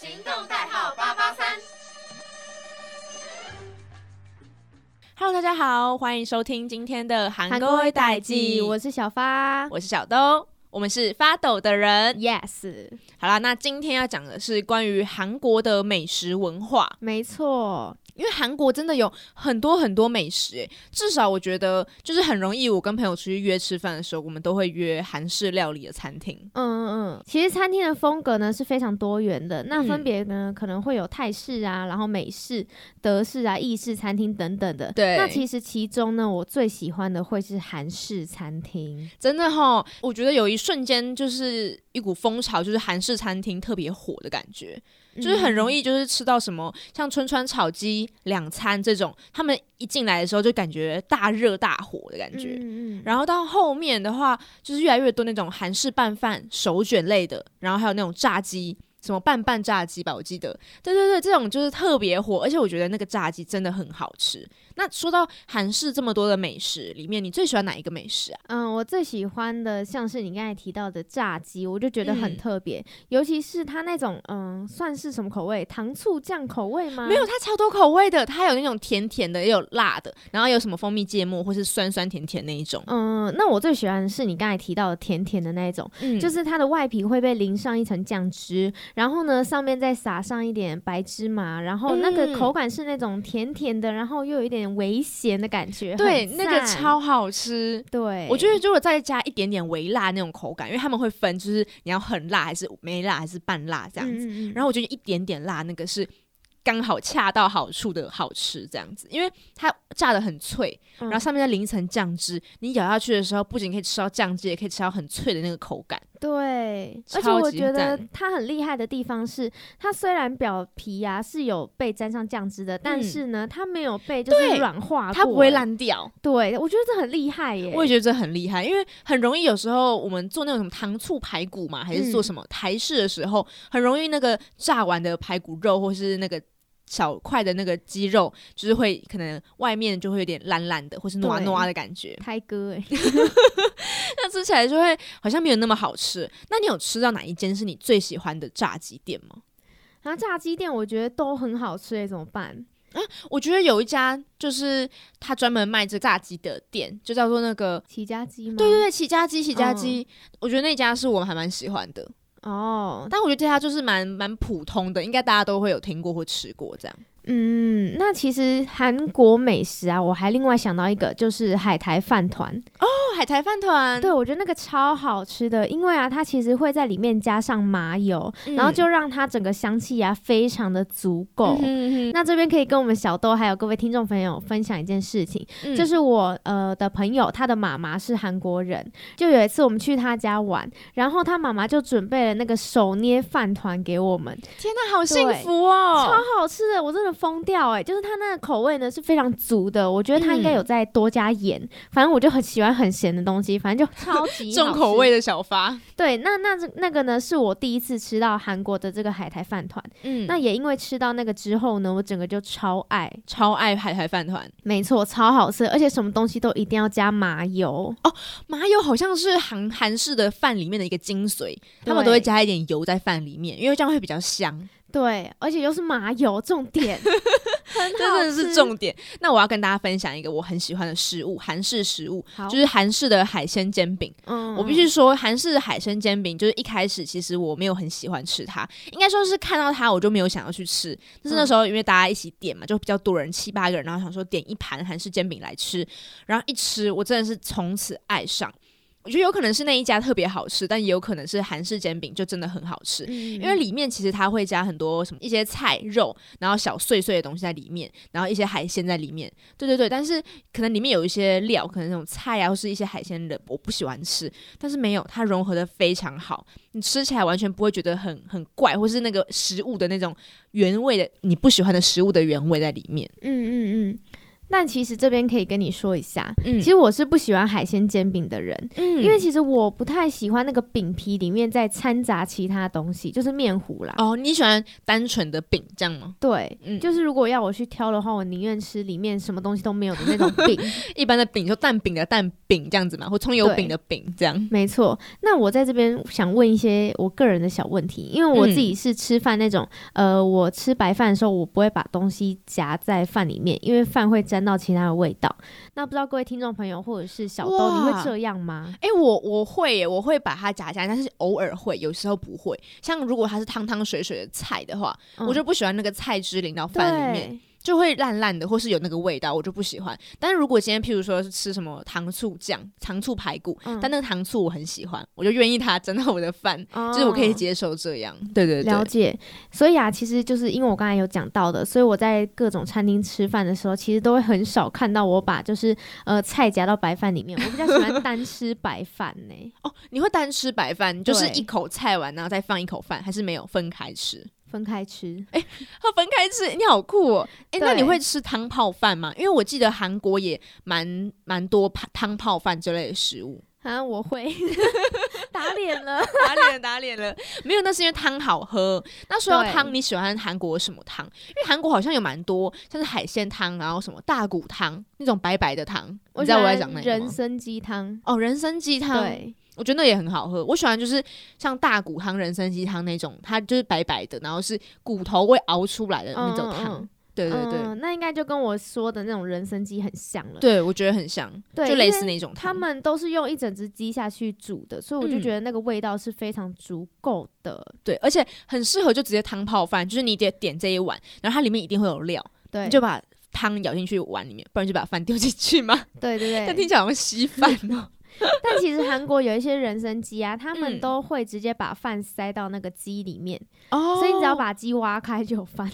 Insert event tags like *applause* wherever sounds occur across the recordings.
行动代号八八三。Hello，大家好，欢迎收听今天的韩国代记，我是小发，我是小兜，我们是发抖的人。Yes，好啦，那今天要讲的是关于韩国的美食文化。没错。因为韩国真的有很多很多美食，诶，至少我觉得就是很容易。我跟朋友出去约吃饭的时候，我们都会约韩式料理的餐厅。嗯嗯嗯，其实餐厅的风格呢是非常多元的，那分别呢可能会有泰式啊，然后美式、德式啊、意式餐厅等等的。对，那其实其中呢，我最喜欢的会是韩式餐厅。真的哈，我觉得有一瞬间就是一股风潮，就是韩式餐厅特别火的感觉。就是很容易，就是吃到什么像春川炒鸡两餐这种，他们一进来的时候就感觉大热大火的感觉。然后到后面的话，就是越来越多那种韩式拌饭、手卷类的，然后还有那种炸鸡，什么拌拌炸鸡吧，我记得。对对对，这种就是特别火，而且我觉得那个炸鸡真的很好吃。那说到韩式这么多的美食里面，你最喜欢哪一个美食啊？嗯，我最喜欢的像是你刚才提到的炸鸡，我就觉得很特别，尤其是它那种嗯，算是什么口味？糖醋酱口味吗？没有，它超多口味的，它有那种甜甜的，也有辣的，然后有什么蜂蜜芥末或是酸酸甜甜那一种。嗯，那我最喜欢的是你刚才提到的甜甜的那一种，就是它的外皮会被淋上一层酱汁，然后呢上面再撒上一点白芝麻，然后那个口感是那种甜甜的，然后又有一点。微咸的感觉，对，那个超好吃。对，我觉得如果再加一点点微辣那种口感，因为他们会分，就是你要很辣还是没辣还是半辣这样子。然后我觉得一点点辣那个是刚好恰到好处的好吃这样子，因为它炸的很脆，然后上面再淋一层酱汁，你咬下去的时候不仅可以吃到酱汁，也可以吃到很脆的那个口感。对，而且我觉得它很厉害的地方是，它虽然表皮呀是有被沾上酱汁的，但是呢，它没有被就是软化，它不会烂掉。对，我觉得这很厉害耶。我也觉得这很厉害，因为很容易有时候我们做那种什么糖醋排骨嘛，还是做什么台式的时候，很容易那个炸完的排骨肉或是那个。小块的那个鸡肉，就是会可能外面就会有点烂烂的，或是糯糯的感觉。胎哥哎，*laughs* 那吃起来就会好像没有那么好吃。那你有吃到哪一间是你最喜欢的炸鸡店吗？啊，炸鸡店我觉得都很好吃哎，怎么办？啊，我觉得有一家就是他专门卖这炸鸡的店，就叫做那个齐家鸡吗？对对对，齐家鸡，齐家鸡。我觉得那家是我还蛮喜欢的。哦，但我觉得这家就是蛮蛮普通的，应该大家都会有听过或吃过这样。嗯，那其实韩国美食啊，我还另外想到一个，就是海苔饭团。哦，海苔饭团，对我觉得那个超好吃的，因为啊，它其实会在里面加上麻油，然后就让它整个香气啊非常的足够。那这边可以跟我们小豆还有各位听众朋友分享一件事情，就是我呃的朋友，他的妈妈是韩国人，就有一次我们去他家玩，然后他妈妈就准备了那个手捏饭团给我们，天哪，好幸福哦，超好吃的，我真的。疯掉哎！就是它那个口味呢是非常足的，我觉得它应该有再多加盐。反正我就很喜欢很咸的东西，反正就 *laughs* 超级重口味的小发。对，那那那个呢是我第一次吃到韩国的这个海苔饭团。嗯，那也因为吃到那个之后呢，我整个就超爱超爱海苔饭团。没错，超好吃，而且什么东西都一定要加麻油哦。麻油好像是韩韩式的饭里面的一个精髓，他们都会加一点油在饭里面，因为这样会比较香。对，而且又是麻油，重点，*laughs* 这真的是重点。那我要跟大家分享一个我很喜欢的食物，韩式食物，就是韩式的海鲜煎饼。嗯，我必须说，韩式的海鲜煎饼，就是一开始其实我没有很喜欢吃它，应该说是看到它我就没有想要去吃。但是那时候因为大家一起点嘛，就比较多人，七八个人，然后想说点一盘韩式煎饼来吃，然后一吃，我真的是从此爱上。我觉得有可能是那一家特别好吃，但也有可能是韩式煎饼就真的很好吃，因为里面其实它会加很多什么一些菜肉，然后小碎碎的东西在里面，然后一些海鲜在里面。对对对，但是可能里面有一些料，可能那种菜啊，或是一些海鲜的，我不喜欢吃，但是没有，它融合的非常好，你吃起来完全不会觉得很很怪，或是那个食物的那种原味的你不喜欢的食物的原味在里面。嗯嗯嗯。但其实这边可以跟你说一下，嗯，其实我是不喜欢海鲜煎饼的人，嗯，因为其实我不太喜欢那个饼皮里面再掺杂其他东西，就是面糊啦。哦，你喜欢单纯的饼这样吗？对，嗯，就是如果要我去挑的话，我宁愿吃里面什么东西都没有的那种饼。*laughs* 一般的饼就蛋饼的蛋饼这样子嘛，或葱油饼的饼这样。没错。那我在这边想问一些我个人的小问题，因为我自己是吃饭那种，呃，我吃白饭的时候，我不会把东西夹在饭里面，因为饭会沾。到其他的味道，那不知道各位听众朋友或者是小豆，你会这样吗？哎，我我会耶，我会把它夹夹，但是偶尔会，有时候不会。像如果它是汤汤水水的菜的话，我就不喜欢那个菜汁淋到饭里面。就会烂烂的，或是有那个味道，我就不喜欢。但是如果今天譬如说是吃什么糖醋酱、糖醋排骨，但那个糖醋我很喜欢，我就愿意它沾到我的饭，就是我可以接受这样。对对对，了解。所以啊，其实就是因为我刚才有讲到的，所以我在各种餐厅吃饭的时候，其实都会很少看到我把就是呃菜夹到白饭里面。我比较喜欢单吃白饭呢。*laughs* 哦，你会单吃白饭，就是一口菜完然后再放一口饭，还是没有分开吃？分开吃，哎，和分开吃，你好酷哦！哎，那你会吃汤泡饭吗？因为我记得韩国也蛮蛮多汤泡饭这类的食物啊。我会 *laughs* 打脸了，打脸打脸了。没有，那是因为汤好喝。那说到汤，你喜欢韩国什么汤？因为韩国好像有蛮多，像是海鲜汤，然后什么大骨汤那种白白的汤。你知道我在讲那个人参鸡汤哦，人参鸡汤。对。我觉得那也很好喝，我喜欢就是像大骨汤、人参鸡汤那种，它就是白白的，然后是骨头会熬出来的那种汤。对对对，那应该就跟我说的那种人参鸡很像了。对，我觉得很像，就类似那种汤。他们都是用一整只鸡下去煮的，所以我就觉得那个味道是非常足够的。对，而且很适合就直接汤泡饭，就是你得点这一碗，然后它里面一定会有料，对，就把汤舀进去碗里面，不然就把饭丢进去嘛。对对对，*laughs* 但听起来好像稀饭哦。*laughs* 但其实韩国有一些人参鸡啊，他们都会直接把饭塞到那个鸡里面，哦所以你只要把鸡挖开就有饭。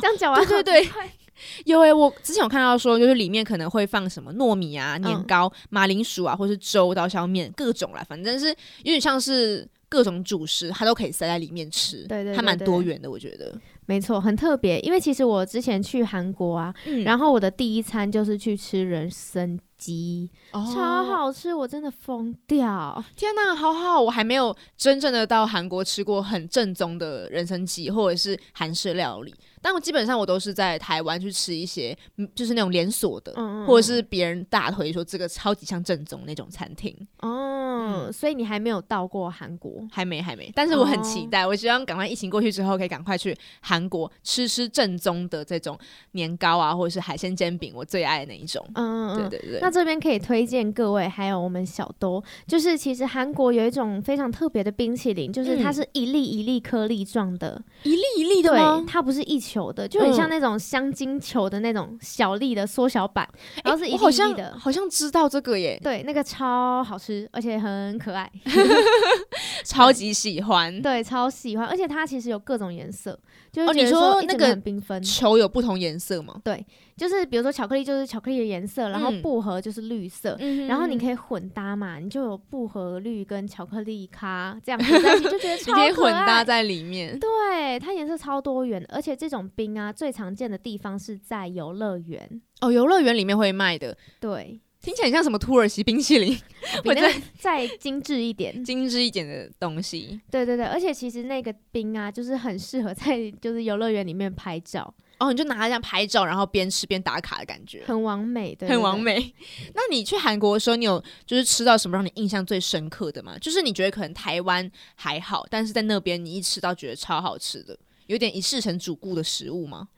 这样讲完，对对对，*laughs* 有诶，我之前有看到说，就是里面可能会放什么糯米啊、年糕、马铃薯啊，或是粥、刀削面各种啦，反正是有点像是各种主食，它都可以塞在里面吃，对对，还蛮多元的，我觉得。没错，很特别，因为其实我之前去韩国啊，然后我的第一餐就是去吃人参。鸡超好吃，我真的疯掉！天哪，好好，我还没有真正的到韩国吃过很正宗的人参鸡或者是韩式料理，但我基本上我都是在台湾去吃一些，就是那种连锁的，或者是别人大推说这个超级像正宗那种餐厅。哦，所以你还没有到过韩国？还没，还没。但是我很期待，我希望赶快疫情过去之后，可以赶快去韩国吃吃正宗的这种年糕啊，或者是海鲜煎饼，我最爱的那一种。嗯嗯，对对对。这边可以推荐各位，还有我们小多，就是其实韩国有一种非常特别的冰淇淋，就是它是一粒一粒颗粒状的，一粒一粒的吗？它不是一球的，就很像那种香精球的那种小粒的缩小版，然后是一粒粒的，好像知道这个耶。对，那个超好吃，而且很可爱，*laughs* 超级喜欢。对，超喜欢，而且它其实有各种颜色，就是你说那个很缤纷，球有不同颜色吗？对。就是比如说巧克力就是巧克力的颜色，然后薄荷就是绿色，然后你可以混搭嘛，你就有薄荷绿跟巧克力咖这样子在一起，*laughs* 就觉得超可以混搭在里面。对，它颜色超多元，而且这种冰啊，最常见的地方是在游乐园哦，游乐园里面会卖的。对，听起来像什么土耳其冰淇淋，*laughs* 或者再精致一点、精致一点的东西。对对对，而且其实那个冰啊，就是很适合在 *laughs* 就是游乐园里面拍照。哦，你就拿它这样拍照，然后边吃边打卡的感觉，很完美，对很完美。那你去韩国的时候，你有就是吃到什么让你印象最深刻的吗？就是你觉得可能台湾还好，但是在那边你一吃到觉得超好吃的，有点一世成主顾的食物吗？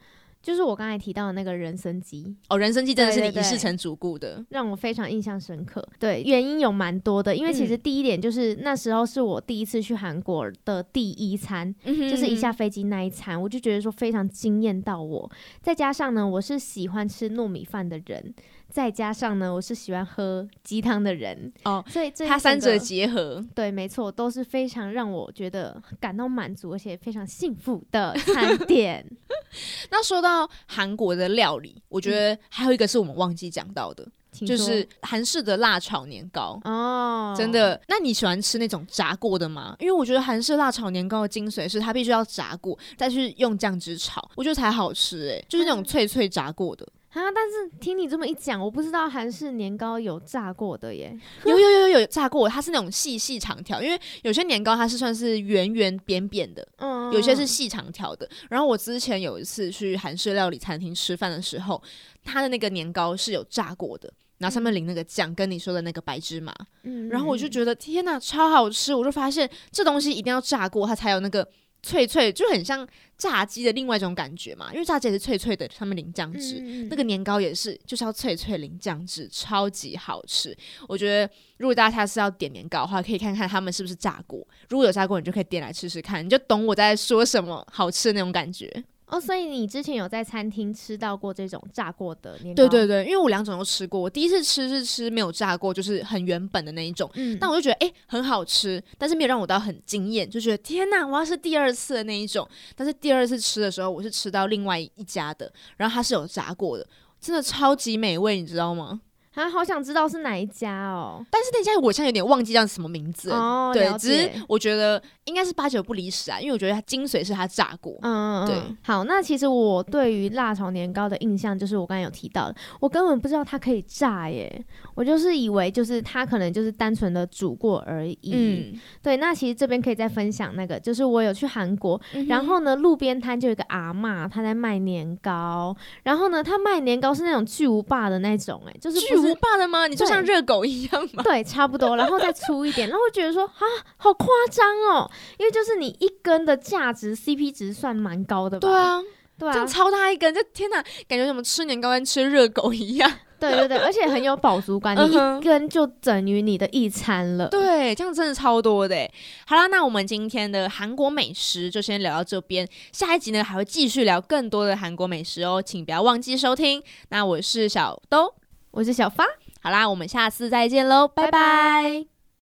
就是我刚才提到的那个人参鸡哦，人参鸡真的是你一世成主顾的，让我非常印象深刻。对，原因有蛮多的，因为其实第一点就是那时候是我第一次去韩国的第一餐，就是一下飞机那一餐，我就觉得说非常惊艳到我。再加上呢，我是喜欢吃糯米饭的人。再加上呢，我是喜欢喝鸡汤的人哦，所以它三者结合，对，没错，都是非常让我觉得感到满足而且非常幸福的餐 *laughs* 点。*laughs* 那说到韩国的料理，我觉得还有一个是我们忘记讲到的，就是韩式的辣炒年糕哦，真的。那你喜欢吃那种炸过的吗？因为我觉得韩式辣炒年糕的精髓是它必须要炸过，再去用酱汁炒，我觉得才好吃哎，就是那种脆脆炸过的。啊！但是听你这么一讲，我不知道韩式年糕有炸过的耶。*laughs* 有有有有有炸过，它是那种细细长条，因为有些年糕它是算是圆圆扁扁的，嗯，有些是细长条的。然后我之前有一次去韩式料理餐厅吃饭的时候，它的那个年糕是有炸过的，然后上面淋那个酱，跟你说的那个白芝麻，嗯，然后我就觉得天哪，超好吃！我就发现这东西一定要炸过，它才有那个。脆脆就很像炸鸡的另外一种感觉嘛，因为炸鸡也是脆脆的，上面淋酱汁，那个年糕也是，就是要脆脆淋酱汁，超级好吃。我觉得如果大家下次要点年糕的话，可以看看他们是不是炸过，如果有炸过，你就可以点来吃吃看，你就懂我在说什么，好吃的那种感觉。哦，所以你之前有在餐厅吃到过这种炸过的年糕？对对对，因为我两种都吃过。我第一次吃是吃没有炸过，就是很原本的那一种。嗯，但我就觉得哎很好吃，但是没有让我到很惊艳，就觉得天哪，我要是第二次的那一种。但是第二次吃的时候，我是吃到另外一家的，然后它是有炸过的，真的超级美味，你知道吗？啊，好想知道是哪一家哦！但是那家我现在有点忘记叫什么名字哦。对，只是我觉得应该是八九不离十啊，因为我觉得它精髓是它炸过。嗯，嗯对。好，那其实我对于辣炒年糕的印象就是我刚才有提到的，我根本不知道它可以炸耶，我就是以为就是它可能就是单纯的煮过而已。嗯，对。那其实这边可以再分享那个，就是我有去韩国，然后呢，路边摊就有一个阿嬷，她在卖年糕，然后呢，她卖年糕是那种巨无霸的那种，哎，就是巨。不怕的吗？你就像热狗一样吗？对，差不多，然后再粗一点，*laughs* 然后觉得说啊，好夸张哦，因为就是你一根的价值 CP 值算蛮高的吧？对啊，对啊，这样超大一根，这天哪，感觉什么吃年糕跟吃热狗一样？对对对，*laughs* 而且很有饱足感，你一根就等于你的一餐了。对，这样真的超多的。好啦，那我们今天的韩国美食就先聊到这边，下一集呢还会继续聊更多的韩国美食哦，请不要忘记收听。那我是小兜。我是小发，好啦，我们下次再见喽，拜拜。